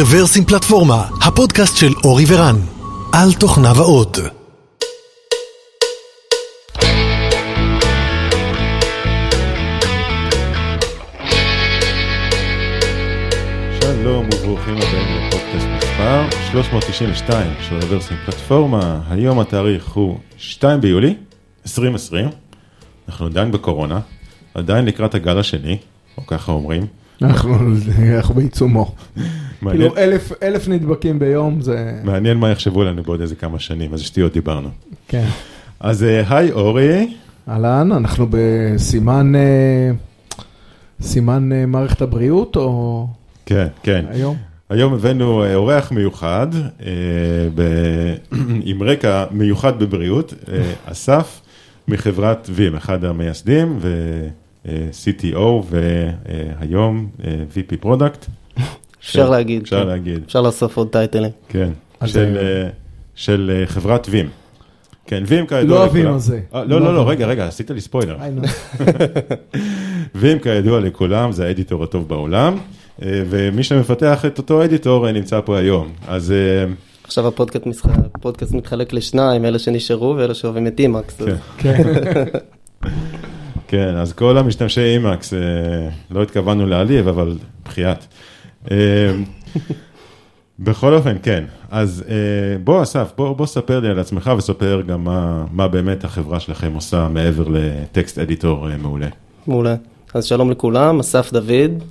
רוורסים פלטפורמה, הפודקאסט של אורי ורן, על תוכניו האות. שלום וברוכים הבאים לפודקאסט מספר 392 של רוורסים פלטפורמה. היום התאריך הוא 2 ביולי 2020, אנחנו עדיין בקורונה, עדיין לקראת הגל השני, או ככה אומרים. אנחנו בעיצומו. כאילו אלף- נדבקים ביום זה... מעניין מה יחשבו עלינו בעוד איזה כמה שנים, איזה שטויות דיברנו. כן. אז אה, היי אורי, אהלן, אנחנו בסימן אה, סימן אה, מערכת הבריאות או כן, כן. היום? היום הבאנו אורח מיוחד, עם רקע מיוחד בבריאות, אסף מחברת וים, אחד המייסדים ו-CTO והיום אה, VP product. אפשר להגיד. אפשר כן. להגיד, אפשר לאסוף עוד טייטלים. כן, של, אה, אה, של אה, חברת וים. כן, וים כידוע לא לכולם. הווים הזה. אה, לא לא, לא, לא. רגע, רגע, עשית לי ספוילר. וים כידוע לכולם זה ה editor הטוב בעולם, אה, ומי שמפתח את אותו editor אה, נמצא פה היום. אז אה, עכשיו הפודקאסט מתחלק לשניים, אלה שנשארו ואלה שאוהבים את אימקס. אז- כן. כן. אז כל המשתמשי אימקס, אה, לא התכוונו להעליב, אבל בחייאת. אה, בכל אופן, כן. אז אה, בוא, אסף, בוא, בוא ספר לי על עצמך וספר גם מה, מה באמת החברה שלכם עושה מעבר לטקסט אדיטור מעולה. מעולה. אז שלום לכולם, אסף דוד,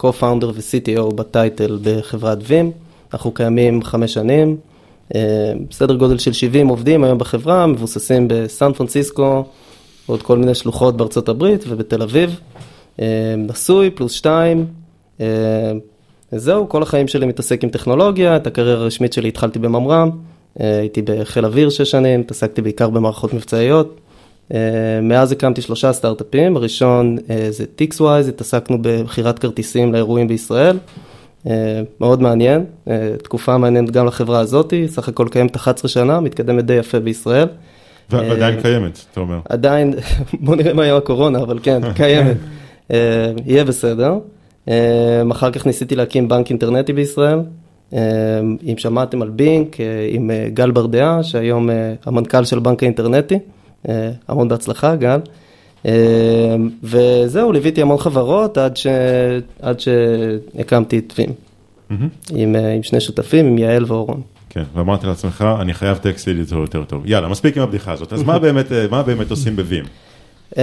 co-founder ו-CTO בטייטל בחברת וים. אנחנו קיימים חמש שנים, סדר גודל של 70 עובדים היום בחברה, מבוססים בסן פרנסיסקו, ועוד כל מיני שלוחות בארצות הברית ובתל אביב. אה, נשוי, פלוס שתיים. אה, זהו, כל החיים שלי מתעסק עם טכנולוגיה, את הקריירה הרשמית שלי התחלתי בממר"ם, אה, הייתי בחיל אוויר שש שנים, התעסקתי בעיקר במערכות מבצעיות. מאז הקמתי שלושה סטארט-אפים, הראשון זה טיקסווייז, התעסקנו במכירת כרטיסים לאירועים בישראל, מאוד מעניין, תקופה מעניינת גם לחברה הזאתי, סך הכל קיימת 11 שנה, מתקדמת די יפה בישראל. אה, ועדיין קיימת, אתה אומר. עדיין, בוא נראה מה יהיה הקורונה, אבל כן, קיימת. אה, יהיה בסדר. אה, אחר כך ניסיתי להקים בנק אינטרנטי בישראל. אה, אם שמעתם על בינק, אה, עם אה, גל ברדעה, שהיום אה, המנכ"ל של הבנק האינטרנטי. אה, המון בהצלחה, גל. אה, וזהו, ליוויתי המון חברות עד, ש... עד שהקמתי את מהמם. עם, אה, עם שני שותפים, עם יעל ואורון. כן, ואמרתי לעצמך, אני חייב טקסט אדיטור יותר טוב. יאללה, מספיק עם הבדיחה הזאת. אז מה באמת, אה, מה באמת עושים בווים? אמ,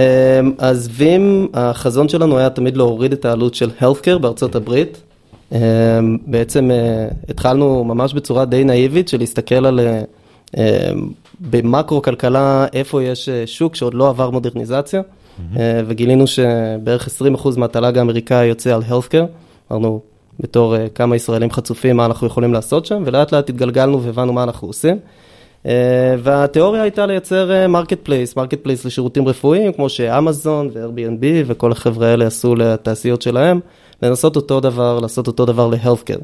אז וים, החזון שלנו היה תמיד להוריד את העלות של healthcare בארצות הברית. אמ, בעצם אה, התחלנו ממש בצורה די נאיבית של להסתכל על אה, אמ, במקרו כלכלה איפה יש שוק שעוד לא עבר מודרניזציה, וגילינו שבערך 20% מהתל"ג האמריקאי יוצא על healthcare. אמרנו, בתור אה, כמה ישראלים חצופים, מה אנחנו יכולים לעשות שם, ולאט לאט התגלגלנו והבנו מה אנחנו עושים. Uh, והתיאוריה הייתה לייצר marketplace, marketplace לשירותים רפואיים, כמו שאמזון ו-Airbnb וכל החבר'ה האלה עשו לתעשיות שלהם, לנסות אותו דבר, לעשות אותו דבר ל-healthcare.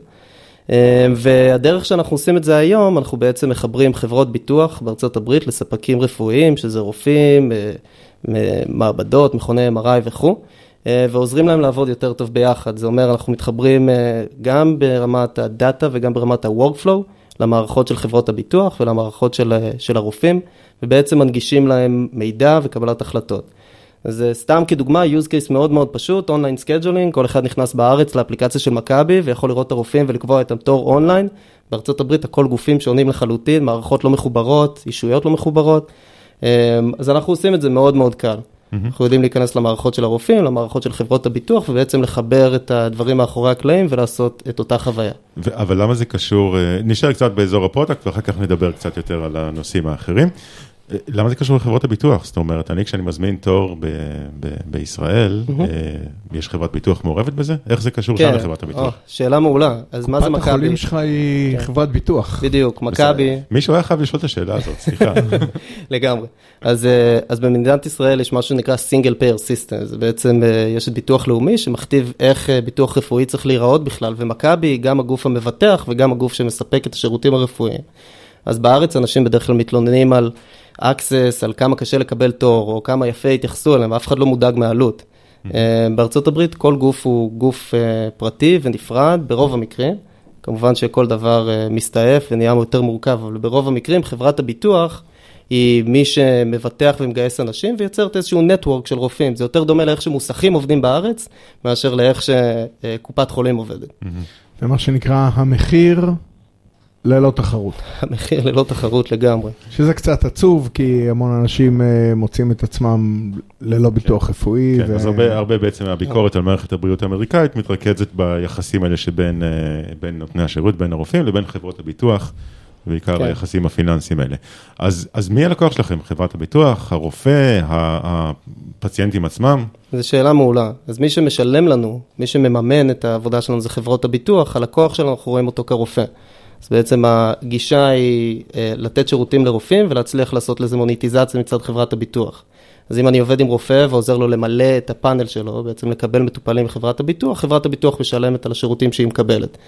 Uh, והדרך שאנחנו עושים את זה היום, אנחנו בעצם מחברים חברות ביטוח בארצות הברית לספקים רפואיים, שזה רופאים, uh, מעבדות, מכוני MRI וכו'. אה, ועוזרים להם לעבוד יותר טוב ביחד. זה אומר, אנחנו מתחברים אה, גם ברמת הדאטה וגם ברמת ה-workflow למערכות של חברות הביטוח ולמערכות של, אה, של הרופאים, ובעצם מנגישים להם מידע וקבלת החלטות. אז סתם כדוגמה, use case מאוד מאוד פשוט, online scheduling, כל אחד נכנס בארץ לאפליקציה של מכבי ויכול לראות את הרופאים ולקבוע את התור אונליין. בארצות הברית הכל גופים שונים לחלוטין, מערכות לא מחוברות, ישויות לא מחוברות. אז אנחנו עושים את זה מאוד מאוד קל. אנחנו יודעים להיכנס למערכות של הרופאים, למערכות של חברות הביטוח, ובעצם לחבר את הדברים מאחורי הקלעים ולעשות את אותה חוויה. ו- אבל למה זה קשור, אה, נשאר קצת באזור ה product ואחר כך נדבר קצת יותר על הנושאים האחרים. אה, למה זה קשור לחברות הביטוח? זאת אומרת, אני כשאני מזמין תור ב- ב- בישראל, אה, יש חברת ביטוח מעורבת בזה? איך זה קשור שם לחברת או, הביטוח? שאלה מעולה. אז מה זה קופת מכבי? החולים שלך היא חברת ביטוח. בדיוק, מכבי, מישהו היה חייב לשאול את השאלה הזאת, סליחה. לגמרי. אז, אה, אז במדינת ישראל יש משהו שנקרא single payer system, זה בעצם, אה, יש את ביטוח לאומי שמכתיב איך אה, ביטוח רפואי צריך להיראות בכלל, ומכבי היא גם הגוף המבטח וגם הגוף שמספק את השירותים הרפואיים. אז בארץ אנשים בדרך כלל מתלוננים על access, על כמה קשה לקבל תור, או כמה יפה התייחסו אליהם, ואף אחד לא מודאג מהעלות. אה, בארצות הברית כל גוף הוא גוף אה, פרטי ונפרד ברוב המקרים. כמובן שכל דבר אה, מסתעף ונהיה יותר מורכב, אבל ברוב המקרים חברת הביטוח היא מי שמבטח ומגייס אנשים ויוצרת איזשהו נטוורק של רופאים. זה יותר דומה לאיך שמוסכים עובדים בארץ, מאשר לאיך שקופת חולים עובדת. זה מה שנקרא המחיר ללא תחרות. המחיר ללא תחרות לגמרי. שזה קצת עצוב, כי המון אנשים אה, מוצאים את עצמם ללא ביטוח רפואי. כן, אז הרבה, הרבה בעצם מהביקורת על מערכת הבריאות האמריקאית מתרכזת ביחסים האלה שבין אה, בין נותני השירות, בין הרופאים לבין חברות הביטוח, בעיקר כן. היחסים הפיננסיים האלה. אז, אז מי הלקוח שלכם? חברת הביטוח, הרופא, ה- הפציינטים עצמם? זו שאלה מעולה. אז מי שמשלם לנו, מי שמממן את העבודה שלנו זה חברות הביטוח, הלקוח שלנו, אנחנו רואים אותו כרופא. אז בעצם הגישה היא אה, לתת שירותים לרופאים ולהצליח לעשות לזה מוניטיזציה מצד חברת הביטוח. אז אם אני עובד עם רופא ועוזר לו למלא את הפאנל שלו, בעצם לקבל מטופלים מחברת הביטוח, חברת הביטוח משלמת על השירותים שהיא מקבלת.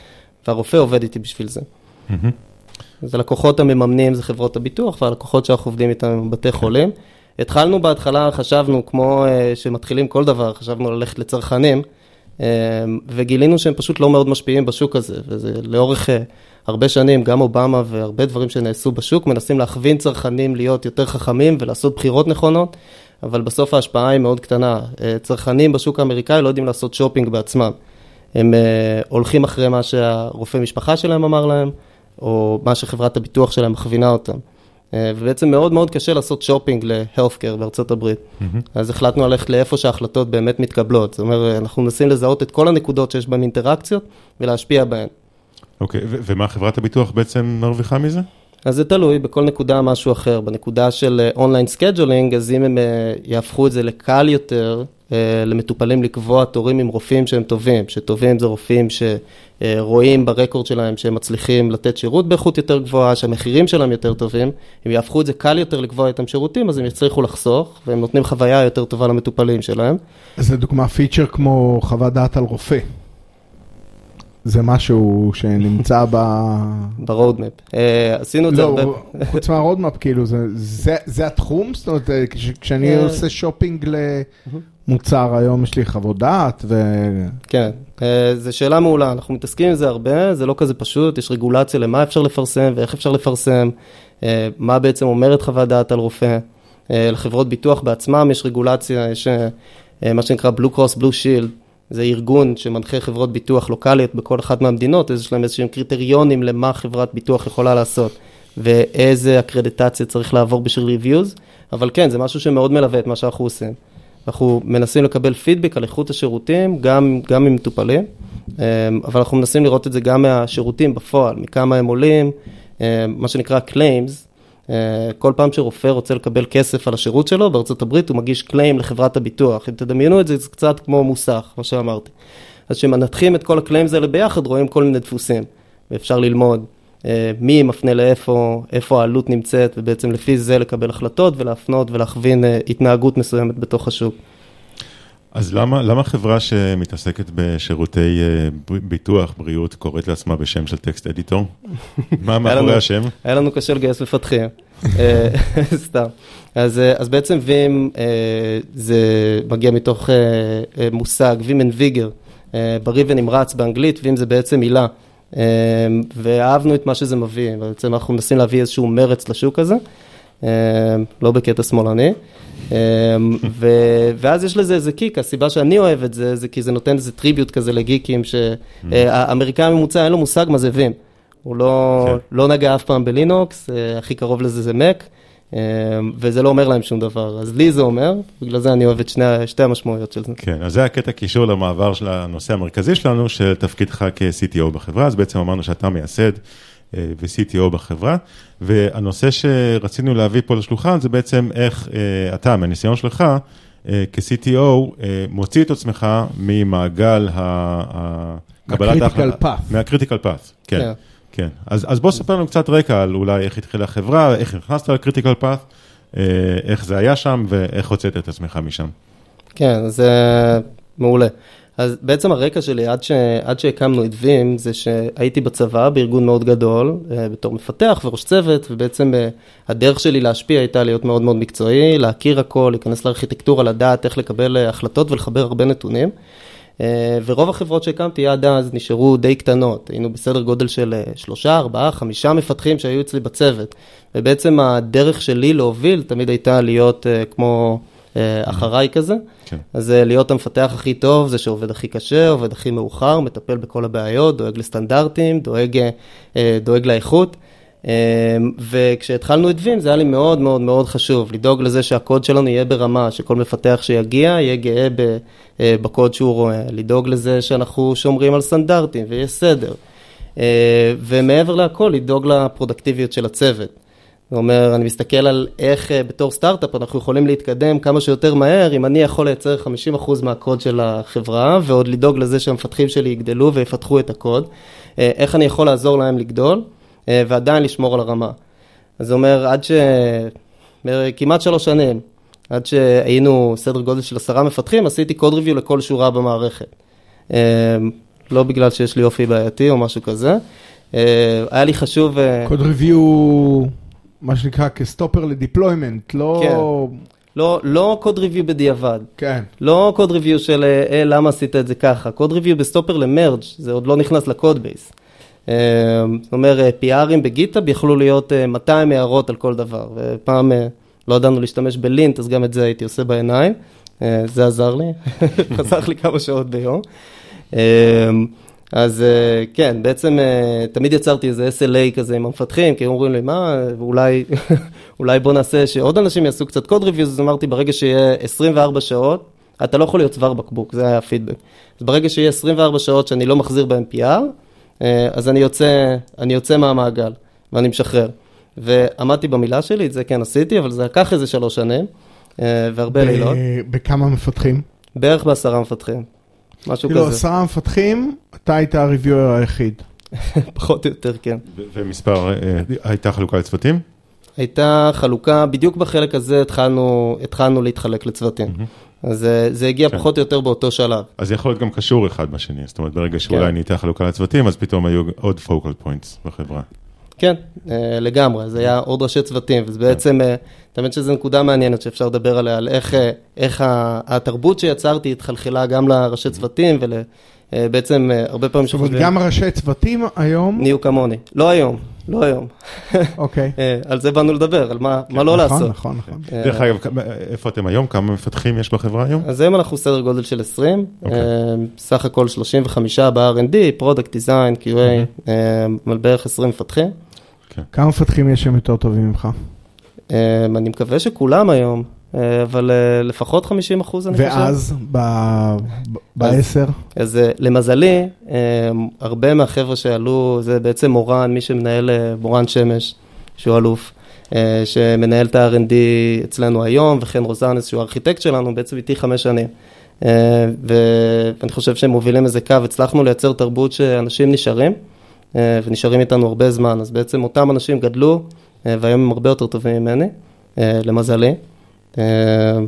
והרופא עובד איתי בשביל זה. אז הלקוחות המממנים זה חברות הביטוח, והלקוחות שאנחנו עובדים איתם הם בתי חולים. התחלנו בהתחלה, חשבנו, כמו אה, שמתחילים כל דבר, חשבנו ללכת לצרכנים, אה, וגילינו שהם פשוט לא מאוד משפיעים בשוק הזה, וזה לאורך אה, הרבה שנים, גם אובמה והרבה דברים שנעשו בשוק, מנסים להכווין צרכנים להיות יותר חכמים ולעשות בחירות נכונות, אבל בסוף ההשפעה היא מאוד קטנה. אה, צרכנים בשוק האמריקאי לא יודעים לעשות שופינג בעצמם. הם אה, הולכים אחרי מה שהרופא משפחה שלהם אמר להם, או מה שחברת הביטוח שלהם מכווינה אותם. אה, ובעצם מאוד מאוד קשה לעשות שופינג ל-healthcare בארצות הברית. אז החלטנו ללכת לאיפה שההחלטות באמת מתקבלות. זאת אומרת, אנחנו מנסים לזהות את כל הנקודות שיש בהן אינטראקציות ולהשפיע בהן. אוקיי, ו- ומה חברת הביטוח בעצם מרוויחה מזה? אז זה תלוי, בכל נקודה משהו אחר. בנקודה של online scheduling, אז אם הם אה, יהפכו את זה לקל יותר אה, למטופלים לקבוע תורים עם רופאים שהם טובים, שטובים זה רופאים שרואים ב record שלהם שהם מצליחים לתת שירות באיכות יותר גבוהה, שהמחירים שלהם יותר טובים, אם יהפכו את זה קל יותר לקבוע איתם שירותים, אז הם יצליחו לחסוך, והם נותנים חוויה יותר טובה למטופלים שלהם. אז לדוגמה feature כמו חוות דעת על רופא. זה משהו שנמצא ב... ב roadmap. אה, עשינו את זה לא, הרבה... חוץ מה roadmap, כאילו, זה, התחום? זאת אומרת, אה, כש- כשאני אה. עושה שופינג למוצר, היום יש לי חוות דעת, ו... כן, אה, זו שאלה מעולה, אנחנו מתעסקים עם זה הרבה, זה לא כזה פשוט, יש רגולציה למה אפשר לפרסם ואיך אפשר לפרסם, מה בעצם אומרת חוות דעת על רופא. לחברות ביטוח בעצמם יש רגולציה, יש מה שנקרא בלו קרוס בלו שילד, זה ארגון שמנחה חברות ביטוח לוקאליות בכל אחת מהמדינות, אז יש להם איזשהם קריטריונים למה חברת ביטוח יכולה לעשות, ואיזה אקרדיטציה צריך לעבור בשביל ריוויוז, אבל כן, זה משהו שמאוד מלווה את מה שאנחנו עושים. אנחנו מנסים לקבל פידבק על איכות השירותים, גם, גם ממטופלים, אמ, אבל אנחנו מנסים לראות את זה גם מהשירותים בפועל, מכמה הם עולים, אמ, מה שנקרא claims. אה, כל פעם שרופא רוצה לקבל כסף על השירות שלו, בארצות הברית הוא מגיש קליים לחברת הביטוח. אם תדמיינו את זה, זה קצת כמו מוסך, מה שאמרתי. אז כשמנתחים את כל ה claims האלה ביחד, רואים כל מיני דפוסים, ואפשר ללמוד אה, מי מפנה לאיפה, איפה העלות נמצאת, ובעצם לפי זה לקבל החלטות ולהפנות ולהכווין אה, התנהגות מסוימת בתוך השוק. אז למה, למה חברה שמתעסקת בשירותי אה, ביטוח, בריאות, קוראת לעצמה בשם של text editor? מה מאחורי השם? היה לנו קשה לגייס מפתחים, אה, סתם. אז, אה, אז בעצם וים זה מגיע מתוך מושג, vim and vigor, בריא ונמרץ באנגלית, vim זה בעצם מילה. אה, ואהבנו את מה שזה מביא, בעצם אנחנו מנסים להביא איזשהו מרץ לשוק הזה, לא בקטע שמאלני. אה, ו- ואז יש לזה איזה kick, הסיבה שאני אוהב את זה, זה כי זה נותן איזה tribute כזה לגיקים, שהאמריקאי הממוצע אין לו מושג מה זה וים. הוא לא, כן. לא נגע אף פעם בלינוקס, אה, הכי קרוב לזה זה מק, אה, וזה לא אומר להם שום דבר. אז לי זה אומר, בגלל זה אני אוהב את שני, שתי המשמעויות של זה. כן, אז זה הקטע קישור למעבר של הנושא המרכזי שלנו, של תפקידך כ-CTO בחברה, אז בעצם אמרנו שאתה מייסד אה, ו-CTO בחברה, והנושא שרצינו להביא פה לשולחן זה בעצם איך אה, אתה, מהניסיון שלך, אה, כ-CTO, אה, מוציא את עצמך ממעגל קבלת ההחלטה-. מה-critical path, כן. כן. כן, אז, אז בוא ספר לנו קצת רקע על אולי איך התחילה החברה, איך נכנסת לקריטיקל פאth, איך זה היה שם ואיך הוצאת את עצמך משם. כן, זה מעולה. אז בעצם הרקע שלי עד, ש... עד שהקמנו את וים, זה שהייתי בצבא בארגון מאוד גדול, אה, בתור מפתח וראש צוות, ובעצם אה, הדרך שלי להשפיע הייתה להיות מאוד מאוד מקצועי, להכיר הכל, להיכנס לארכיטקטורה, לדעת איך לקבל אה, החלטות ולחבר הרבה נתונים. ורוב החברות שהקמתי עד אז נשארו די קטנות, היינו בסדר גודל של שלושה, ארבעה, חמישה מפתחים שהיו אצלי בצוות. ובעצם הדרך שלי להוביל תמיד הייתה להיות כמו אחריי כזה. כן. אז להיות המפתח הכי טוב, זה שעובד הכי קשה, עובד הכי מאוחר, מטפל בכל הבעיות, דואג לסטנדרטים, דואג, דואג לאיכות. וכשהתחלנו את וים זה היה לי מאוד מאוד מאוד חשוב, לדאוג לזה שהקוד שלנו יהיה ברמה, שכל מפתח שיגיע יהיה גאה אה, בקוד שהוא רואה, לדאוג לזה שאנחנו שומרים על סטנדרטים ויש סדר. אה, ומעבר להכל, לדאוג לפרודקטיביות של הצוות. זאת אומרת, אני מסתכל על איך אה, בתור סטארט-אפ אנחנו יכולים להתקדם כמה שיותר מהר, אם אני יכול לייצר 50% מהקוד של החברה, ועוד לדאוג לזה שהמפתחים שלי יגדלו ויפתחו את הקוד, איך אני יכול לעזור להם לגדול. אה, ועדיין לשמור על הרמה. אז זה אומר, עד ש... כמעט שלוש שנים, עד שהיינו סדר גודל של עשרה מפתחים, עשיתי code review לכל שורה במערכת. אה, לא בגלל שיש לי אופי בעייתי או משהו כזה. אה, היה לי חשוב... קוד ריוויו, מה שנקרא כ stopper ל deployment, לא... כן. לא, לא code review בדיעבד. כן. לא code review של אה, למה עשית את זה ככה. code review כ stopper ל merge, זה עוד לא נכנס ל code base. אמ, זאת אומרת, PRים בגיטאב יכלו להיות 200 אה, הערות על כל דבר, ופעם אה, לא ידענו להשתמש בלינט, אז גם את זה הייתי עושה בעיניים, אה, זה עזר לי, חסך לי כמה שעות ביום. אז כן, בעצם תמיד יצרתי איזה SLA כזה עם המפתחים, כי הם אומרים לי, מה, אולי, אולי בוא נעשה שעוד אנשים יעשו קצת קוד ריוויז, אז אמרתי, ברגע שיהיה 24 שעות, אתה לא יכול להיות צוואר בקבוק, זה היה הפידבק. אז ברגע שיהיה 24 שעות שאני לא מחזיר בהם PR, אה, אז אני יוצא, אני יוצא מהמעגל ואני משחרר. ועמדתי במילה שלי, את זה כן עשיתי, אבל זה לקח איזה שלוש שנים אה, והרבה לילות. בכמה מפתחים? בערך בעשרה מפתחים, משהו כאילו, כזה. כאילו עשרה מפתחים, אתה היית הריוויור היחיד. פחות או יותר, כן. ומספר, אה, הייתה חלוקה לצוותים? הייתה חלוקה, בדיוק בחלק הזה התחלנו, התחלנו להתחלק לצוותים. Mm-hmm. אז זה הגיע כן. פחות או יותר באותו שלב. אז יכול להיות גם קשור אחד בשני, זאת אומרת, ברגע שאולי כן. נהייתה חלוקה לצוותים, אז פתאום היו עוד focal points בחברה. כן, אה, לגמרי, זה היה עוד ראשי צוותים, וזה בעצם, אה, האמת שזו נקודה מעניינת שאפשר לדבר עליה, על איך, איך התרבות שיצרתי התחלחלה גם לראשי צוותים ובעצם הרבה פעמים שחושבים... זאת אומרת, גם ראשי צוותים היום? נהיו כמוני, לא היום. לא היום. אוקיי. אה, על זה באנו לדבר, על מה מה לא נכון, לעשות. נכון, נכון, נכון. דרך אגב, איפה אתם היום? כמה מפתחים יש בחברה היום? אז היום אנחנו סדר גודל של 20, אוקיי. אה, סך הכל 35 ב-R&D, product design, QA, בערך 20 מפתחים. כן. כמה מפתחים יש שם יותר טובים ממך? אני מקווה שכולם היום. אה, אבל אה, לפחות 50 אחוז, אני חושב. ואז, בעשר? אז אה, למזלי, הרבה מהחבר'ה שעלו, זה בעצם מורן, מי שמנהל, מורן שמש, שהוא אלוף, שמנהל את ה-R&D אצלנו היום, וכן רוזנס, שהוא הארכיטקט שלנו, בעצם איתי חמש שנים. ואני חושב שהם מובילים איזה קו, הצלחנו לייצר תרבות שאנשים נשארים, ונשארים איתנו הרבה זמן, אז בעצם אותם אנשים גדלו, והיום הם הרבה יותר טובים ממני, למזלי. אה,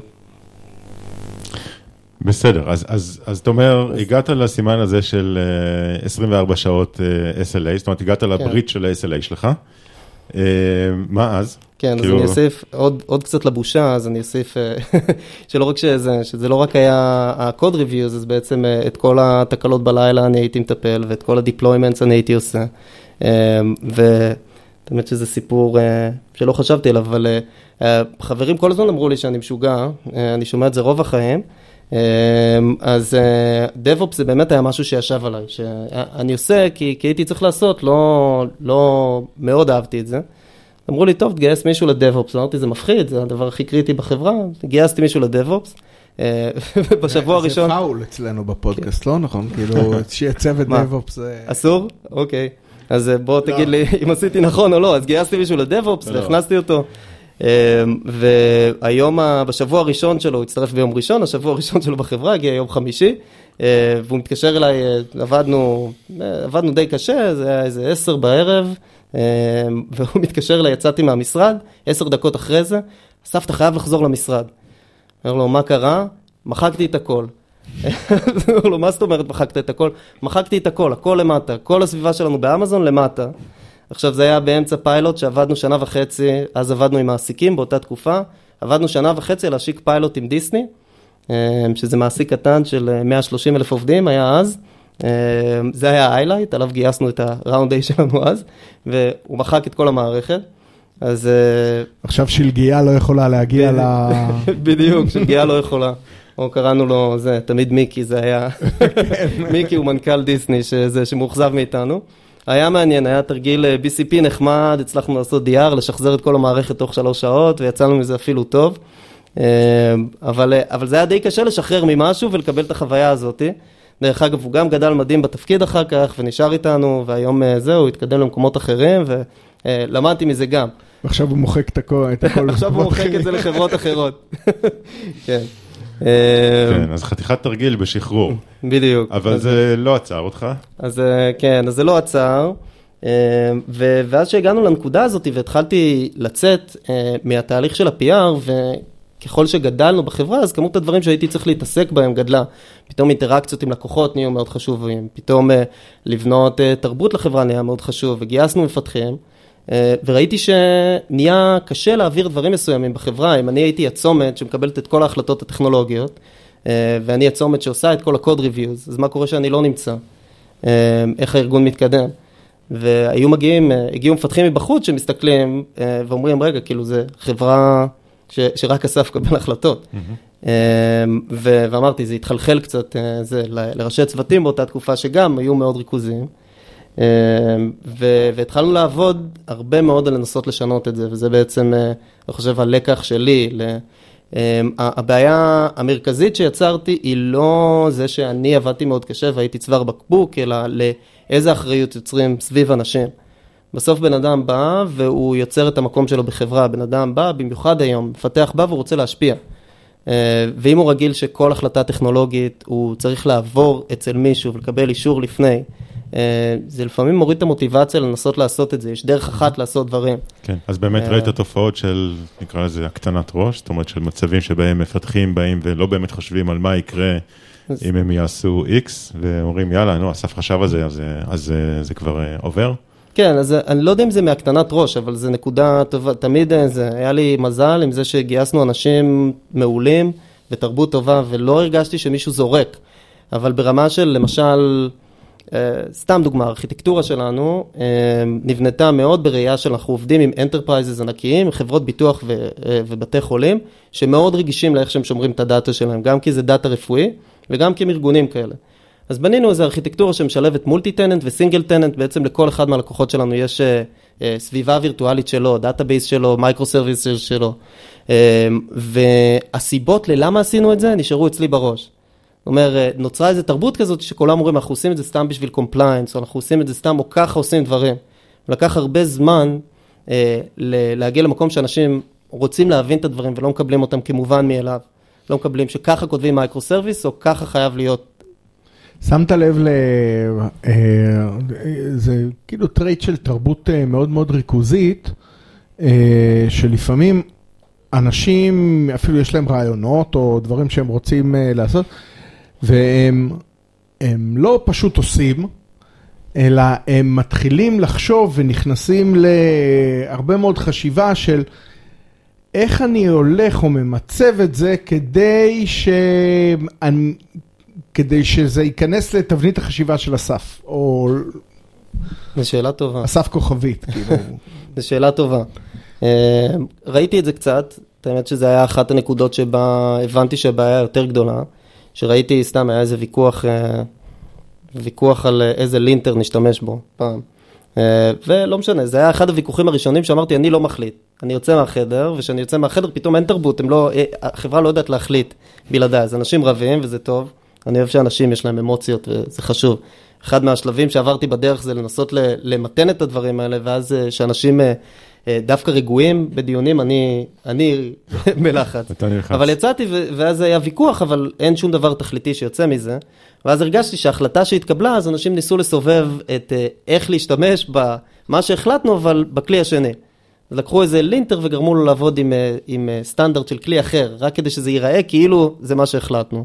בסדר, אז, אז, אז אתה אומר, הגעת לסימן הזה של 24 אה, שעות אה, SLA, זאת אומרת, הגעת לברית כן. של ה-SLA שלך. מה אז? כן, כאילו... אז אני אוסיף עוד, עוד קצת לבושה, אז אני אוסיף שלא רק שזה, שזה לא רק היה ה-code reviews, אז בעצם את כל התקלות בלילה אני הייתי מטפל, ואת כל ה-deployments אני הייתי עושה. והאמת שזה סיפור שלא חשבתי עליו, אבל אה, חברים כל הזמן אמרו לי שאני משוגע, אה, אני שומע את זה רוב החיים. אה, אז DevOps זה באמת היה משהו שישב עליי, שאני עושה כי, כי הייתי צריך לעשות, לא, לא מאוד אהבתי את זה. אמרו לי, טוב, תגייס מישהו לדב-אופס, אמרתי, זה מפחיד, זה הדבר הכי קריטי בחברה, גייסתי מישהו לדב-אופס. בשבוע הראשון... זה פאול אצלנו בפודקאסט, לא נכון? כאילו, שיהיה צוות DevOps. אסור? אוקיי. אז בוא תגיד לא. לי אם עשיתי נכון או לא, אז גייסתי מישהו לדב-אופס לא. והכנסתי אותו. אמ, והיום, בשבוע הראשון שלו, הוא הצטרף ביום ראשון, השבוע הראשון שלו בחברה הגיע יום חמישי, אה, והוא מתקשר אליי, אה, עבדנו, אה, עבדנו די קשה, זה היה איזה עשר בערב, והוא מתקשר אליי, יצאתי מהמשרד, עשר דקות אחרי זה, אסף, חייב לחזור למשרד. אומר לו, מה קרה? מחקתי את הכל. אומר לו, מה זאת אומרת מחקת את הכל? מחקתי את הכל, הכל למטה, כל הסביבה שלנו באמזון למטה. עכשיו זה היה באמצע פיילוט שעבדנו שנה וחצי, אז עבדנו עם מעסיקים באותה תקופה, עבדנו שנה וחצי להשיק פיילוט עם דיסני, אה, שזה מעסיק קטן של 130 אלף עובדים, היה אז. זה היה ה-highlight, עליו גייסנו את ה-round A שלנו אז, והוא מחק את כל המערכת. אז... עכשיו שלגיה לא יכולה להגיע ל... בדיוק, שלגיה לא יכולה. או קראנו לו, זה, תמיד מיקי, זה היה, מיקי הוא מנכ"ל דיסני, שזה, שמאוכזב מאיתנו. היה מעניין, היה תרגיל אה, BCP נחמד, הצלחנו לעשות DR, לשחזר את כל המערכת תוך שלוש שעות, ויצאנו מזה אפילו טוב. אה, אבל, אה, אבל זה היה די קשה לשחרר ממשהו ולקבל את החוויה הזאת. דרך אגב, הוא גם גדל מדהים בתפקיד אחר כך, ונשאר איתנו, והיום זהו, התקדם למקומות אחרים, ולמדתי מזה גם. ועכשיו הוא מוחק את הכל. עכשיו הוא מוחק את זה לחברות אחרות. כן. כן, אז חתיכת תרגיל בשחרור. בדיוק. אבל זה לא עצר אותך. אז אה, כן, אז זה לא עצר. אה, ואז שהגענו לנקודה הזאת והתחלתי לצאת אה, מהתהליך של ה-PR, וככל שגדלנו בחברה, אז כמות הדברים שהייתי צריך להתעסק בהם גדלה. פתאום אינטראקציות עם לקוחות נהיו מאוד חשובים, פתאום לבנות תרבות לחברה נהיה מאוד חשוב, וגייסנו מפתחים. אה, וראיתי שנהיה קשה להעביר דברים מסוימים בחברה, אם אני הייתי הצומת שמקבלת את כל ההחלטות הטכנולוגיות, אה, ואני הצומת שעושה את כל ה-code reviews, אז מה קורה שאני לא נמצא? אה, איך הארגון מתקדם? והיו מגיעים, הגיעו מפתחים מבחוץ שמסתכלים ואומרים, רגע, כאילו זה חברה ש, שרק אסף קבל החלטות. Mm-hmm. ו- ואמרתי, זה התחלחל קצת, זה, לראשי צוותים באותה תקופה שגם היו מאוד ריכוזיים. אמ, והתחלנו לעבוד הרבה מאוד על לנסות לשנות את זה, וזה בעצם, אה, אני חושב, הלקח שלי. אמ, הבעיה המרכזית שיצרתי היא לא זה שאני עבדתי מאוד קשה והייתי צוואר בקבוק, אלא לאיזה אחריות יוצרים סביב אנשים. בסוף בן אדם בא והוא יוצר את המקום שלו בחברה, בן אדם בא, במיוחד היום, מפתח בא והוא רוצה להשפיע. אה, ואם הוא רגיל שכל החלטה טכנולוגית הוא צריך לעבור אצל מישהו ולקבל אישור לפני, זה לפעמים מוריד את המוטיבציה לנסות לעשות את זה, יש דרך אחת לעשות דברים. כן, אז באמת ראית אה, תופעות של, נקרא לזה, הקטנת ראש, זאת אומרת של מצבים שבהם מפתחים באים ולא באמת חושבים על מה יקרה אם הם יעשו X, ואומרים יאללה, נו, אסף חשב על זה, אז, אז זה כבר עובר. כן, אז אני לא יודע אם זה מהקטנת ראש, אבל זה נקודה טובה, תמיד זה, היה לי מזל עם זה שגייסנו אנשים מעולים ותרבות טובה, ולא הרגשתי שמישהו זורק. אבל ברמה של, למשל, אה, סתם דוגמה, הארכיטקטורה שלנו אה, נבנתה מאוד בראייה של אנחנו עובדים עם enterprises ענקיים, חברות ביטוח אה, ובתי חולים, שמאוד רגישים לאיך שהם שומרים את ה data שלהם, גם כי זה data רפואי וגם כי הם ארגונים כאלה. אז בנינו איזו ארכיטקטורה שמשלבת multi tenant ו single tenant, בעצם לכל אחד מהלקוחות שלנו יש סביבה וירטואלית שלו, database שלו, micro service שלו. והסיבות ללמה עשינו את זה נשארו אצלי בראש. זאת אומרת, נוצרה איזו תרבות כזאת שכולם אומרים, אנחנו עושים את זה סתם בשביל compliance, או אנחנו עושים את זה סתם, או ככה עושים דברים. לקח הרבה זמן אה, להגיע למקום שאנשים רוצים להבין את הדברים ולא מקבלים אותם כמובן מאליו. לא מקבלים שככה כותבים micro service, או ככה חייב להיות. שמת לב ל... אה, זה כאילו trait של תרבות אה, מאוד מאוד ריכוזית, אה, שלפעמים אנשים, אפילו יש להם רעיונות או דברים שהם רוצים לעשות, והם לא פשוט עושים, אלא הם מתחילים לחשוב ונכנסים להרבה מאוד חשיבה של איך אני הולך או ממצב את זה כדי, ש... כדי שזה ייכנס לתבנית החשיבה של אסף, או... זו שאלה טובה. אסף כוכבית, כאילו. זו שאלה טובה. אה, ראיתי את זה קצת, האמת שזה היה אחת הנקודות שבה הבנתי שהבעיה יותר גדולה. שראיתי, סתם היה איזה ויכוח, אה, ויכוח על איזה לינטר נשתמש בו פעם. אה, ולא משנה, זה היה אחד הוויכוחים הראשונים שאמרתי, אני לא מחליט. אני יוצא מהחדר, וכשאני יוצא מהחדר פתאום אין תרבות, לא, אה, החברה לא יודעת להחליט בלעדיי. אז אנשים רבים וזה טוב, אני אוהב שאנשים יש להם אמוציות וזה חשוב. אחד מהשלבים שעברתי בדרך זה לנסות למתן את הדברים האלה, ואז שאנשים אה, דווקא רגועים בדיונים, אני, אני בלחץ. אבל יצאתי ואז היה ויכוח, אבל אין שום דבר תכליתי שיוצא מזה. ואז הרגשתי שההחלטה שהתקבלה, אז אנשים ניסו לסובב את אה, איך להשתמש במה שהחלטנו, אבל בכלי השני. לקחו איזה לינטר וגרמו לו לעבוד עם, אה, עם סטנדרט של כלי אחר, רק כדי שזה ייראה כאילו זה מה שהחלטנו.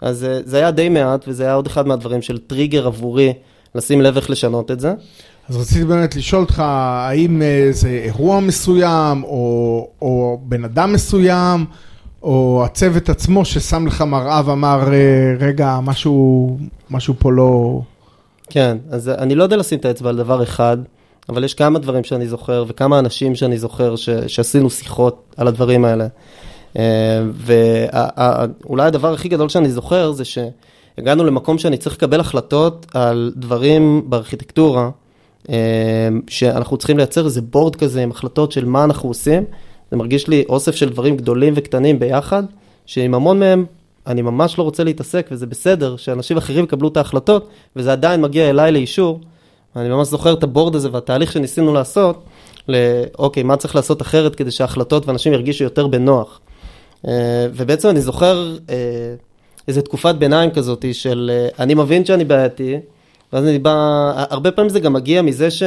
אז זה היה די מעט, וזה היה עוד אחד מהדברים של טריגר עבורי, לשים לב איך לשנות את זה. אז רציתי באמת לשאול אותך, האם זה אירוע מסוים, או, או בן אדם מסוים, או הצוות עצמו ששם לך מראה ואמר, אה, רגע, משהו, משהו פה לא... כן, אז אני לא יודע לשים את האצבע על דבר אחד, אבל יש כמה דברים שאני זוכר, וכמה אנשים שאני זוכר ש, שעשינו שיחות על הדברים האלה. אה, ואולי הדבר הכי גדול שאני זוכר זה שהגענו למקום שאני צריך לקבל החלטות על דברים בארכיטקטורה, אה, שאנחנו צריכים לייצר איזה בורד כזה עם החלטות של מה אנחנו עושים. זה מרגיש לי אוסף של דברים גדולים וקטנים ביחד, שעם המון מהם אני ממש לא רוצה להתעסק, וזה בסדר שאנשים אחרים יקבלו את ההחלטות, וזה עדיין מגיע אליי לאישור. אני ממש זוכר את הבורד הזה והתהליך שניסינו לעשות, לאוקיי, מה צריך לעשות אחרת כדי שההחלטות ואנשים ירגישו יותר בנוח. אה, ובעצם אני זוכר אה, איזו תקופת ביניים כזאת של אה, אני מבין שאני בעייתי, ואז אני בא, הרבה פעמים זה גם מגיע מזה ש,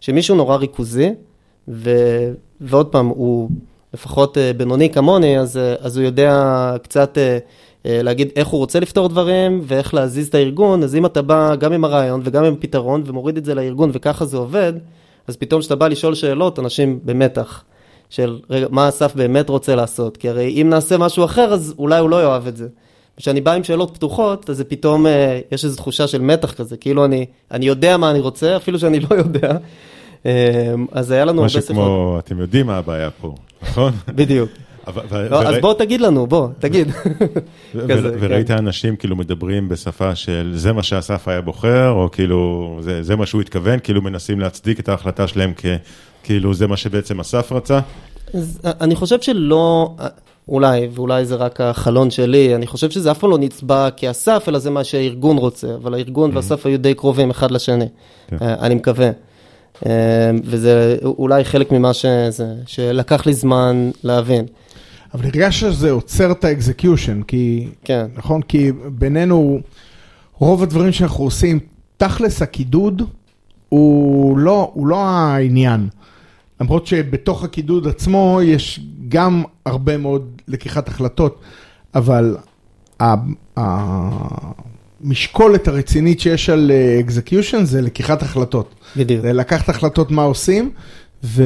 שמישהו נורא ריכוזי, ו, ועוד פעם, הוא לפחות בינוני כמוני, אז, אז הוא יודע קצת להגיד איך הוא רוצה לפתור דברים ואיך להזיז את הארגון, אז אם אתה בא גם עם הרעיון וגם עם פתרון ומוריד את זה לארגון וככה זה עובד, אז פתאום כשאתה בא לשאול שאלות, אנשים במתח. של רגע, מה אסף באמת רוצה לעשות? כי הרי אם נעשה משהו אחר, אז אולי הוא לא יאהב את זה. כשאני בא עם שאלות פתוחות, אז זה פתאום, אה, יש איזו תחושה של מתח כזה, כאילו אני, אני יודע מה אני רוצה, אפילו שאני לא יודע. אה, אז היה לנו הרבה שיחות. משהו כמו, אתם יודעים מה הבעיה פה, נכון? בדיוק. לא, אז בוא תגיד לנו, בוא, תגיד. וראית כן. אנשים כאילו מדברים בשפה של זה מה שאסף היה בוחר, או כאילו זה מה שהוא התכוון, כאילו מנסים להצדיק את ההחלטה שלהם כאילו זה מה שבעצם אסף רצה? אז אה, אני חושב שלא, אה, אולי, ואולי זה רק החלון שלי, אני חושב שזה אף פעם לא נצבע כאסף, אלא זה מה שהארגון רוצה, אבל הארגון mm-hmm. ואסף היו די קרובים אחד לשני, כן. אה, אני מקווה. וזה אולי חלק ממה שזה, שלקח לי זמן להבין. אבל הרגש שזה עוצר את האקזקיושן, כי, כן. נכון? כי בינינו, רוב הדברים שאנחנו עושים, תכלס הקידוד הוא לא, הוא לא העניין. למרות שבתוך הקידוד עצמו יש גם הרבה מאוד לקיחת החלטות, אבל המשקולת הרצינית שיש על אקזקיושן זה לקיחת החלטות. בדיוק. זה לקחת החלטות מה עושים, ו...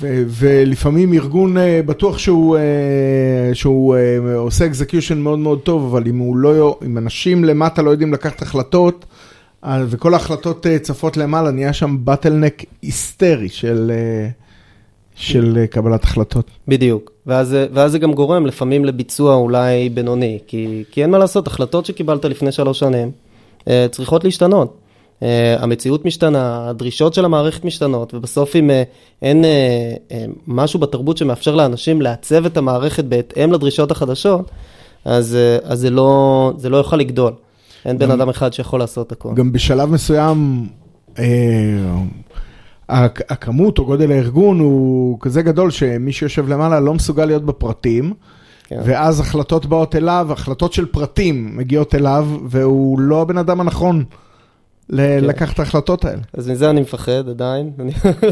ו- ולפעמים ארגון בטוח שהוא, שהוא עושה אקזקיושן מאוד מאוד טוב, אבל אם, הוא לא, אם אנשים למטה לא יודעים לקחת החלטות, וכל ההחלטות אה, צפות למעלה, נהיה שם באטלנק היסטרי של, אה, של אה, קבלת החלטות. בדיוק, ואז, ואז זה גם גורם לפעמים לביצוע אולי בינוני, כי, כי אין מה לעשות, החלטות שקיבלת לפני שלוש שנים צריכות להשתנות. המציאות משתנה, הדרישות של המערכת משתנות, ובסוף אם אין משהו בתרבות שמאפשר לאנשים לעצב את המערכת בהתאם לדרישות החדשות, אז, אז זה, לא, זה לא יוכל לגדול. אין בן אדם אחד שיכול לעשות הכל. גם בשלב מסוים, אה, הכמות או גודל הארגון הוא כזה גדול שמי שיושב למעלה לא מסוגל להיות בפרטים. כן. ואז החלטות באות אליו, החלטות של פרטים מגיעות אליו, והוא לא הבן אדם הנכון כן. לקחת את ההחלטות האלה. אז מזה אני מפחד עדיין,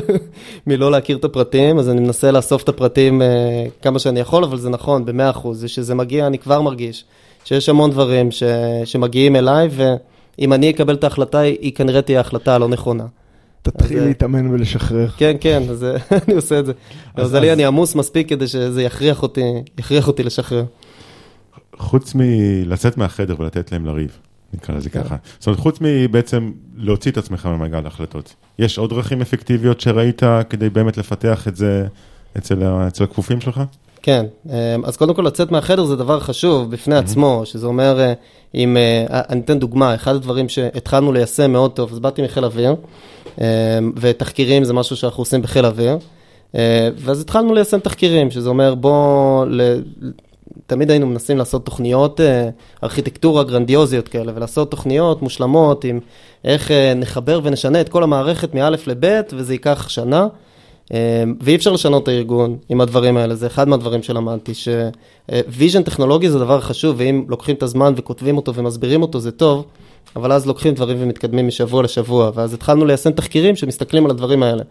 מלא להכיר את הפרטים, אז אני מנסה לאסוף את הפרטים אה, כמה שאני יכול, אבל זה נכון, במאה אחוז, זה שזה מגיע, אני כבר מרגיש. שיש המון דברים ש, שמגיעים אליי, ואם אני אקבל את ההחלטה, היא כנראה תהיה ההחלטה הלא נכונה. תתחיל אה, להתאמן ולשחרר. כן, כן, אז אה, אני עושה את זה. למזלי, אני עמוס מספיק כדי שזה יכריח אותי, יכריח אותי לשחרר. חוץ מלצאת מהחדר ולתת להם לריב, נקרא לזה כן. ככה. זאת אומרת, חוץ מבעצם להוציא את עצמך ממעגל ההחלטות, יש עוד דרכים אפקטיביות שראית כדי באמת לפתח את זה אצל הכפופים שלך? כן, אמ, אז קודם כל לצאת מהחדר זה דבר חשוב בפני עצמו, שזה אומר, אה, אם, אה, אני אתן דוגמה, אחד הדברים שהתחלנו ליישם מאוד טוב, אז באתי מחיל אוויר, אמ, ותחקירים זה משהו שאנחנו עושים בחיל אוויר, אה, ואז התחלנו ליישם תחקירים, שזה אומר בוא, תמיד היינו מנסים לעשות תוכניות ארכיטקטורה גרנדיוזיות כאלה, ולעשות תוכניות מושלמות עם איך נחבר ונשנה את כל המערכת מא' לב', וזה ייקח שנה. אמ, ואי אפשר לשנות את הארגון עם הדברים האלה, זה אחד מהדברים שלמדתי, ש vision טכנולוגי זה דבר חשוב, ואם לוקחים את הזמן וכותבים אותו ומסבירים אותו זה טוב, אבל אז לוקחים דברים ומתקדמים משבוע לשבוע, ואז התחלנו ליישם תחקירים שמסתכלים על הדברים האלה.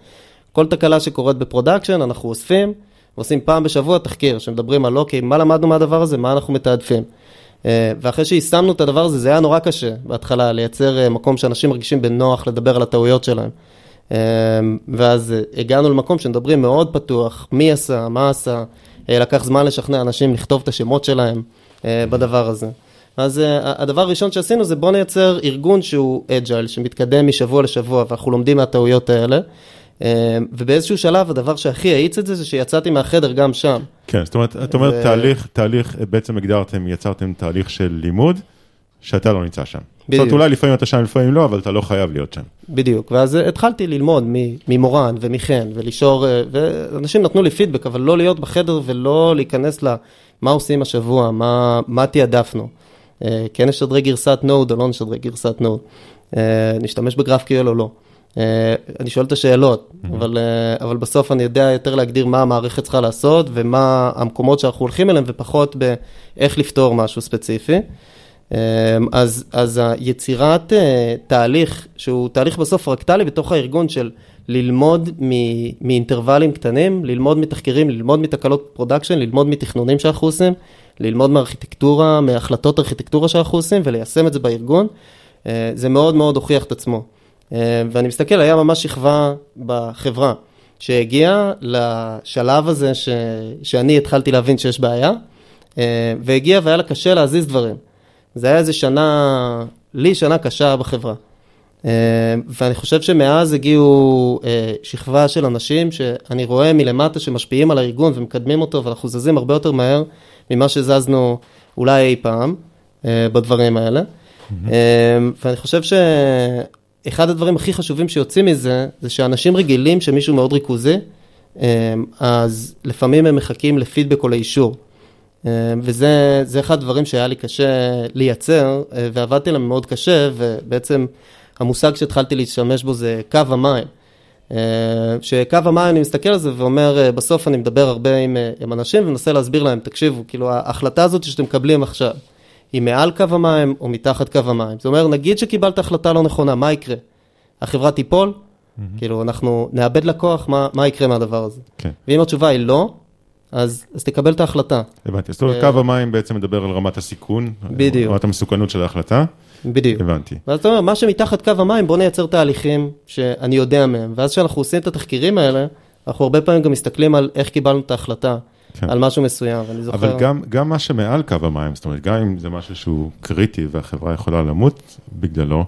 כל תקלה שקורית ב production, אנחנו אוספים, ועושים פעם בשבוע תחקיר, שמדברים על אוקיי, מה למדנו מהדבר הזה, מה אנחנו מתעדפים. אה, ואחרי שיישמנו את הדבר הזה, זה היה נורא קשה בהתחלה, לייצר אה, מקום שאנשים מרגישים בנוח לדבר על הטעויות שלהם. אמ, ואז אה, הגענו למקום שמדברים מאוד פתוח, מי עשה, מה עשה, אה, לקח זמן לשכנע אנשים לכתוב את השמות שלהם אה, בדבר הזה. אז הדבר הראשון שעשינו זה בוא נייצר ארגון שהוא אג'ייל, שמתקדם משבוע לשבוע, ואנחנו לומדים מהטעויות האלה. ובאיזשהו שלב הדבר שהכי האיץ את זה, זה שיצאתי מהחדר גם שם. כן, זאת אומרת, את אומרת ו... תהליך, תהליך, בעצם הגדרתם, יצרתם תהליך של לימוד, שאתה לא נמצא שם. בדיוק. זאת אומרת, אולי לפעמים אתה שם, לפעמים לא, אבל אתה לא חייב להיות שם. בדיוק, ואז התחלתי ללמוד ממורן ומחן ולשאור, אה, ואנשים נתנו לי פידבק, אבל לא להיות בחדר ולא להיכנס למה עושים השבוע, מה, מה תעדפנו. אה, כן נשדרג גרסת Node או לא נשדרג גרסת Node, אה, נשתמש ב GraphQL או לא. אני שואל את השאלות, mm-hmm. אבל, אבל בסוף אני יודע יותר להגדיר מה המערכת צריכה לעשות ומה המקומות שאנחנו הולכים אליהם ופחות באיך לפתור משהו ספציפי. אמ, אז, אז היצירת אה, תהליך, שהוא תהליך בסוף פרקטלי בתוך הארגון של ללמוד מ- מאינטרוולים קטנים, ללמוד מתחקירים, ללמוד מתקלות production, ללמוד מתכנונים שאנחנו עושים, ללמוד מארכיטקטורה, מהחלטות ארכיטקטורה שאנחנו עושים וליישם את זה בארגון, אה, זה מאוד מאוד הוכיח את עצמו. אה, ואני מסתכל, היה ממש שכבה בחברה שהגיעה לשלב הזה ש... שאני התחלתי להבין שיש בעיה, והגיעה והיה לה קשה להזיז דברים. זה היה איזה שנה, לי שנה קשה בחברה. אה, ואני חושב שמאז הגיעו אה, שכבה של אנשים שאני רואה מלמטה שמשפיעים על הארגון ומקדמים אותו ואנחנו זזים הרבה יותר מהר ממה שזזנו אולי אי פעם אה, בדברים האלה. Mm-hmm. ואני חושב שאחד הדברים הכי חשובים שיוצאים מזה, זה שאנשים רגילים שמישהו מאוד ריכוזי, אז לפעמים הם מחכים לפידבק או לאישור. אה, וזה אחד הדברים שהיה לי קשה לייצר, אה, ועבדתי עליהם מאוד קשה, ובעצם המושג שהתחלתי להשתמש בו זה קו המים. אה, שקו המים, אני מסתכל על זה ואומר, בסוף אני מדבר הרבה עם, עם אנשים ומנסה להסביר להם, תקשיבו, כאילו ההחלטה הזאת שאתם מקבלים עכשיו, היא מעל קו המים או מתחת קו המים. זאת אומרת, נגיד שקיבלת החלטה לא נכונה, מה יקרה? החברה תיפול? Mm-hmm. כאילו, אנחנו נאבד לקוח, מה, מה יקרה מהדבר הזה? כן. ואם התשובה היא לא, אז, אז תקבל את ההחלטה. הבנתי, זאת אומרת, קו המים בעצם מדבר על רמת הסיכון, בדיוק. רמת המסוכנות של ההחלטה. בדיוק. הבנתי. ואז אתה אומר, מה שמתחת קו המים, בוא נייצר תהליכים שאני יודע מהם, ואז כשאנחנו עושים את התחקירים האלה, אנחנו הרבה פעמים גם מסתכלים על איך קיבלנו את ההחלטה. כן. על משהו מסוים, ואני זוכר... אבל גם, גם מה שמעל קו המים, זאת אומרת, גם אם זה משהו שהוא קריטי והחברה יכולה למות בגללו,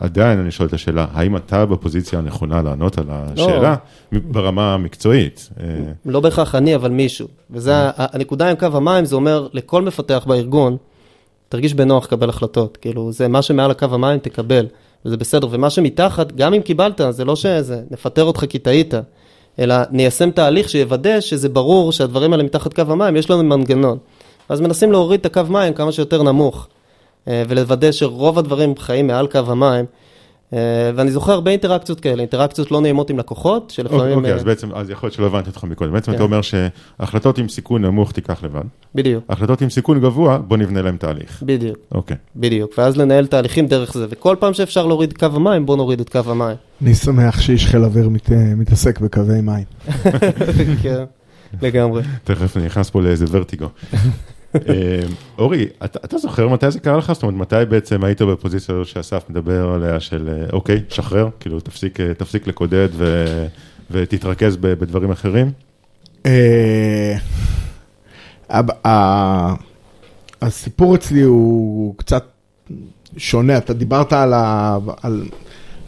עדיין אני שואל את השאלה, האם אתה בפוזיציה הנכונה לענות על השאלה לא. ברמה המקצועית? אה, לא בהכרח אני, אבל מישהו. וזה הנקודה עם קו המים, זה אומר לכל מפתח בארגון, תרגיש בנוח לקבל החלטות. כאילו, זה מה שמעל הקו המים תקבל, וזה בסדר. ומה שמתחת, גם אם קיבלת, זה לא שזה, נפטר אותך כי טעית, אלא ניישם תהליך שיוודא שזה ברור שהדברים האלה מתחת קו המים, יש לנו מנגנון. אז מנסים להוריד את הקו מים כמה שיותר נמוך. אה, ולוודא שרוב הדברים חיים מעל קו המים. אה, ואני זוכר הרבה אינטראקציות כאלה, אינטראקציות לא נעימות עם לקוחות, שלפעמים... אוקיי, אז בעצם, אז יכול להיות שלא הבנתי אותך מקודם. בעצם אתה כן. אומר שהחלטות עם סיכון נמוך תיקח לבד. בדיוק. החלטות עם סיכון גבוה, בוא נבנה להם תהליך. בדיוק. אוקיי. בדיוק, ואז לנהל תהליכים דרך זה, וכל פעם שאפשר להוריד קו המים, בוא נוריד את קו המים. אני שמח שאיש חיל אוויר מתעסק בקווי מים. כן, לגמרי. תכף אני נכנס פה לאיזה ורטיגו. אה, אורי, אתה, אתה זוכר מתי זה קרה לך? זאת אומרת, מתי בעצם היית בפוזיציה הזו שאסף מדבר עליה של אה, אוקיי, שחרר, כאילו תפסיק, אה, תפסיק לקודד ו, ותתרכז בדברים אחרים? הסיפור אצלי הוא קצת שונה, אתה דיברת על, ה, על,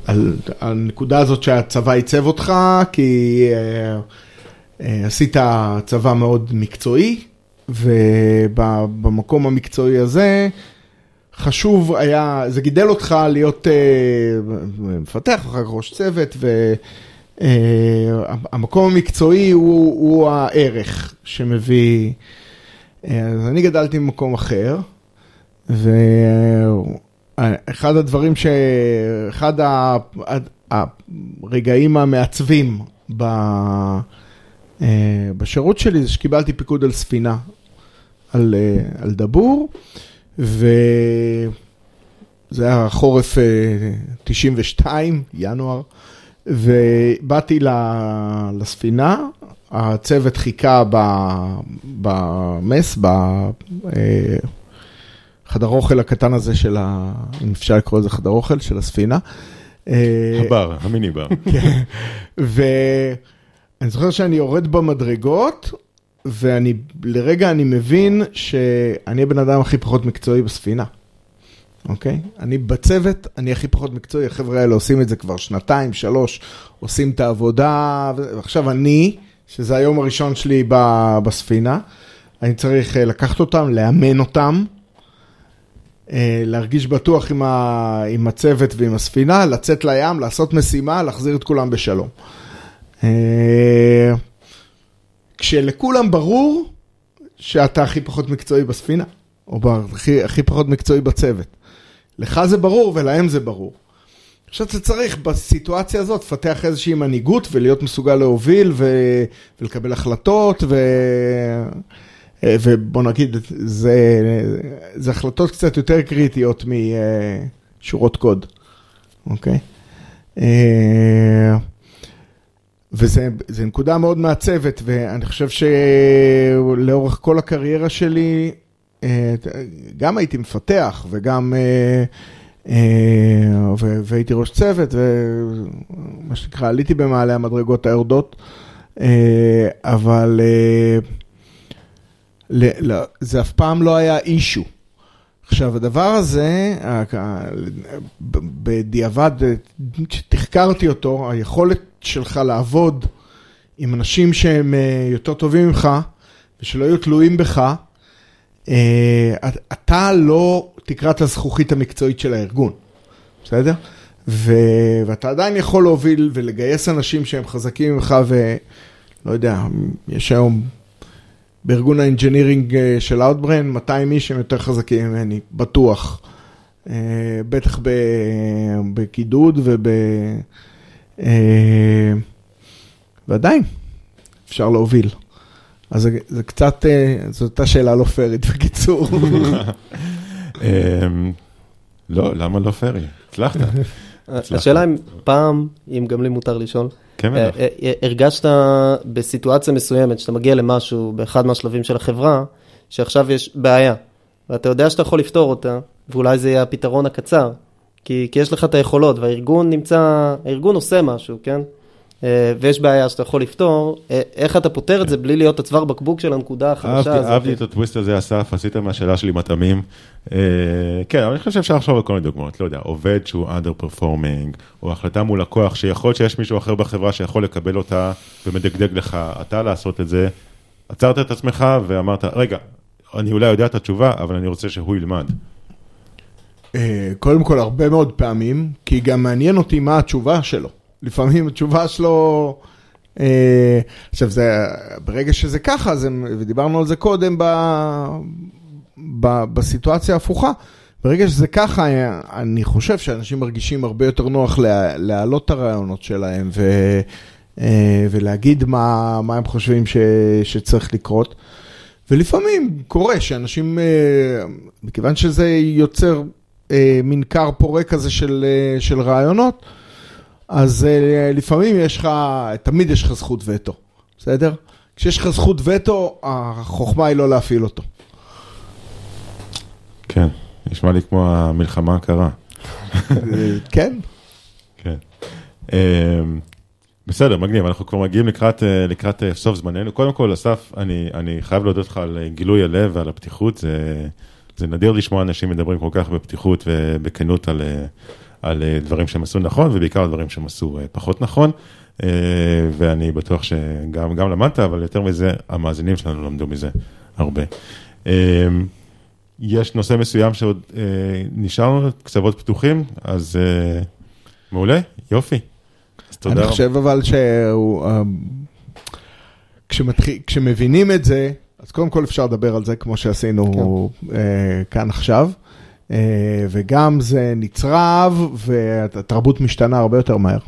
על הנקודה הזאת שהצבא עיצב אותך, כי עשית צבא מאוד מקצועי. ובמקום המקצועי הזה, חשוב היה, זה גידל אותך להיות uh, מפתח, אחר כך ראש צוות, והמקום uh, המקצועי הוא, הוא הערך שמביא, uh, אז אני גדלתי במקום אחר, ואחד הדברים ש... אחד הרגעים המעצבים ב... בשירות שלי זה שקיבלתי פיקוד על ספינה. על, אה, על דבור, וזה היה חורף 92, אה, ינואר, ובאתי לספינה, הצוות חיכה במס, בחדר אה, אוכל הקטן הזה של ה... אם אפשר לקרוא לזה חדר אוכל, של הספינה. הבר, המיני בר. ואני זוכר שאני יורד במדרגות, ואני, לרגע אני מבין שאני הבן אדם הכי פחות מקצועי בספינה. אוקיי? אני בצוות, אני הכי פחות מקצועי, החבר'ה האלה עושים את זה כבר שנתיים, שלוש, עושים את העבודה, ועכשיו אני, שזה היום הראשון שלי בספינה, אני צריך אה, לקחת אותם, לאמן אותם, אה, להרגיש בטוח עם, ה, עם הצוות ועם הספינה, לצאת לים, לעשות משימה, להחזיר את כולם בשלום. אה, כשלכולם ברור שאתה הכי פחות מקצועי בספינה, או הכי, הכי פחות מקצועי בצוות. לך זה ברור ולהם זה ברור. עכשיו אתה צריך בסיטואציה הזאת לפתח איזושהי מנהיגות ולהיות מסוגל להוביל ו... ולקבל החלטות ו... ובוא נגיד, זה, זה החלטות קצת יותר קריטיות משורות קוד, אוקיי? וזה נקודה מאוד מעצבת, ואני חושב שלאורך כל הקריירה שלי, גם הייתי מפתח וגם, והייתי ראש צוות, ומה שנקרא, עליתי במעלה המדרגות היורדות, אבל זה אף פעם לא היה אישו. עכשיו, הדבר הזה, בדיעבד, כשתחקרתי אותו, היכולת שלך לעבוד עם אנשים שהם יותר טובים ממך, ושלא יהיו תלויים בך, אתה לא תקרת הזכוכית המקצועית של הארגון, בסדר? ו... ואתה עדיין יכול להוביל ולגייס אנשים שהם חזקים ממך, ולא יודע, יש היום בארגון ה engineering של Outbrain 200 איש הם יותר חזקים ממני, בטוח. בטח בקידוד וב... ועדיין, אפשר להוביל. אז זה, זה קצת, זו הייתה שאלה לא פיירית בקיצור. לא, למה לא פיירי? הצלחת. השאלה אם פעם, אם גם לי מותר לשאול, כן, בטח. הרגשת בסיטואציה מסוימת, שאתה מגיע למשהו באחד מהשלבים של החברה, שעכשיו יש בעיה, ואתה יודע שאתה יכול לפתור אותה, ואולי זה יהיה הפתרון הקצר, כי, כי יש לך את היכולות, והארגון נמצא, הארגון עושה משהו, כן? ויש בעיה שאתה יכול לפתור, איך אתה פותר את זה בלי להיות הצוואר בקבוק של הנקודה החדשה הזאת? אהבתי את הטוויסט הזה, אסף, עשית מהשאלה שלי מטעמים. כן, אבל אני חושב שאפשר לחשוב על כל מיני דוגמאות, לא יודע, עובד שהוא under performing, או החלטה מול לקוח, שיכול להיות שיש מישהו אחר בחברה שיכול לקבל אותה ומדגדג לך, אתה לעשות את זה, עצרת את עצמך ואמרת, רגע, אני אולי יודע את התשובה, אבל אני רוצה שהוא ילמד. קודם כל, הרבה מאוד פעמים, כי גם מעניין אותי מה התשובה שלו. לפעמים התשובה שלו, עכשיו זה, ברגע שזה ככה, זה, ודיברנו על זה קודם ב, ב, בסיטואציה ההפוכה, ברגע שזה ככה, אני חושב שאנשים מרגישים הרבה יותר נוח לה, להעלות את הרעיונות שלהם ו, ולהגיד מה, מה הם חושבים ש, שצריך לקרות. ולפעמים קורה שאנשים, מכיוון שזה יוצר מין כר פורה כזה של, של רעיונות, אז uh, לפעמים יש לך, תמיד יש לך זכות וטו, בסדר? כשיש לך זכות וטו, החוכמה היא לא להפעיל אותו. כן, נשמע לי כמו המלחמה הקרה. כן. כן. Um, בסדר, מגניב, אנחנו כבר מגיעים לקראת, לקראת סוף זמננו. קודם כל, אסף, אני, אני חייב להודות לך על גילוי הלב ועל הפתיחות. זה, זה נדיר לשמוע אנשים מדברים כל כך בפתיחות ובכנות על... על דברים שהם עשו נכון, ובעיקר דברים שהם עשו פחות נכון, ואני בטוח שגם למדת, אבל יותר מזה, המאזינים שלנו למדו מזה הרבה. יש נושא מסוים שעוד נשאר לנו קצוות פתוחים, אז מעולה, יופי. אז תודה. אני חושב אבל שהוא, כשמבינים את זה, אז קודם כל אפשר לדבר על זה כמו שעשינו כן. כאן עכשיו. וגם זה נצרב, והתרבות משתנה הרבה יותר מהר.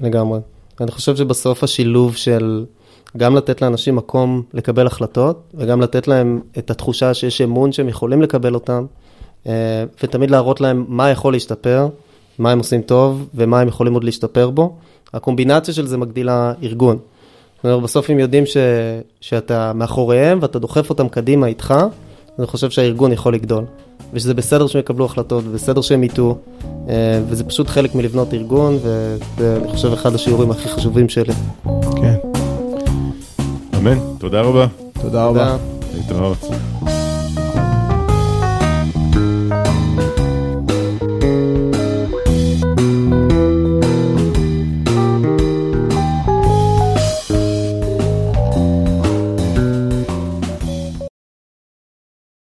לגמרי. אני חושב שבסוף השילוב של גם לתת לאנשים מקום לקבל החלטות, וגם לתת להם את התחושה שיש אמון שהם יכולים לקבל אותם, ותמיד להראות להם מה יכול להשתפר, מה הם עושים טוב, ומה הם יכולים עוד להשתפר בו. הקומבינציה של זה מגדילה ארגון. זאת אומרת, בסוף הם יודעים ש... שאתה מאחוריהם ואתה דוחף אותם קדימה איתך, אני חושב שהארגון יכול לגדול. ושזה בסדר שהם יקבלו החלטות, ובסדר שהם יטעו, אה, וזה פשוט חלק מלבנות ארגון, וזה, אני חושב, אחד השיעורים הכי חשובים שלי. כן. אמן, תודה רבה. תודה רבה. תודה. להתראות.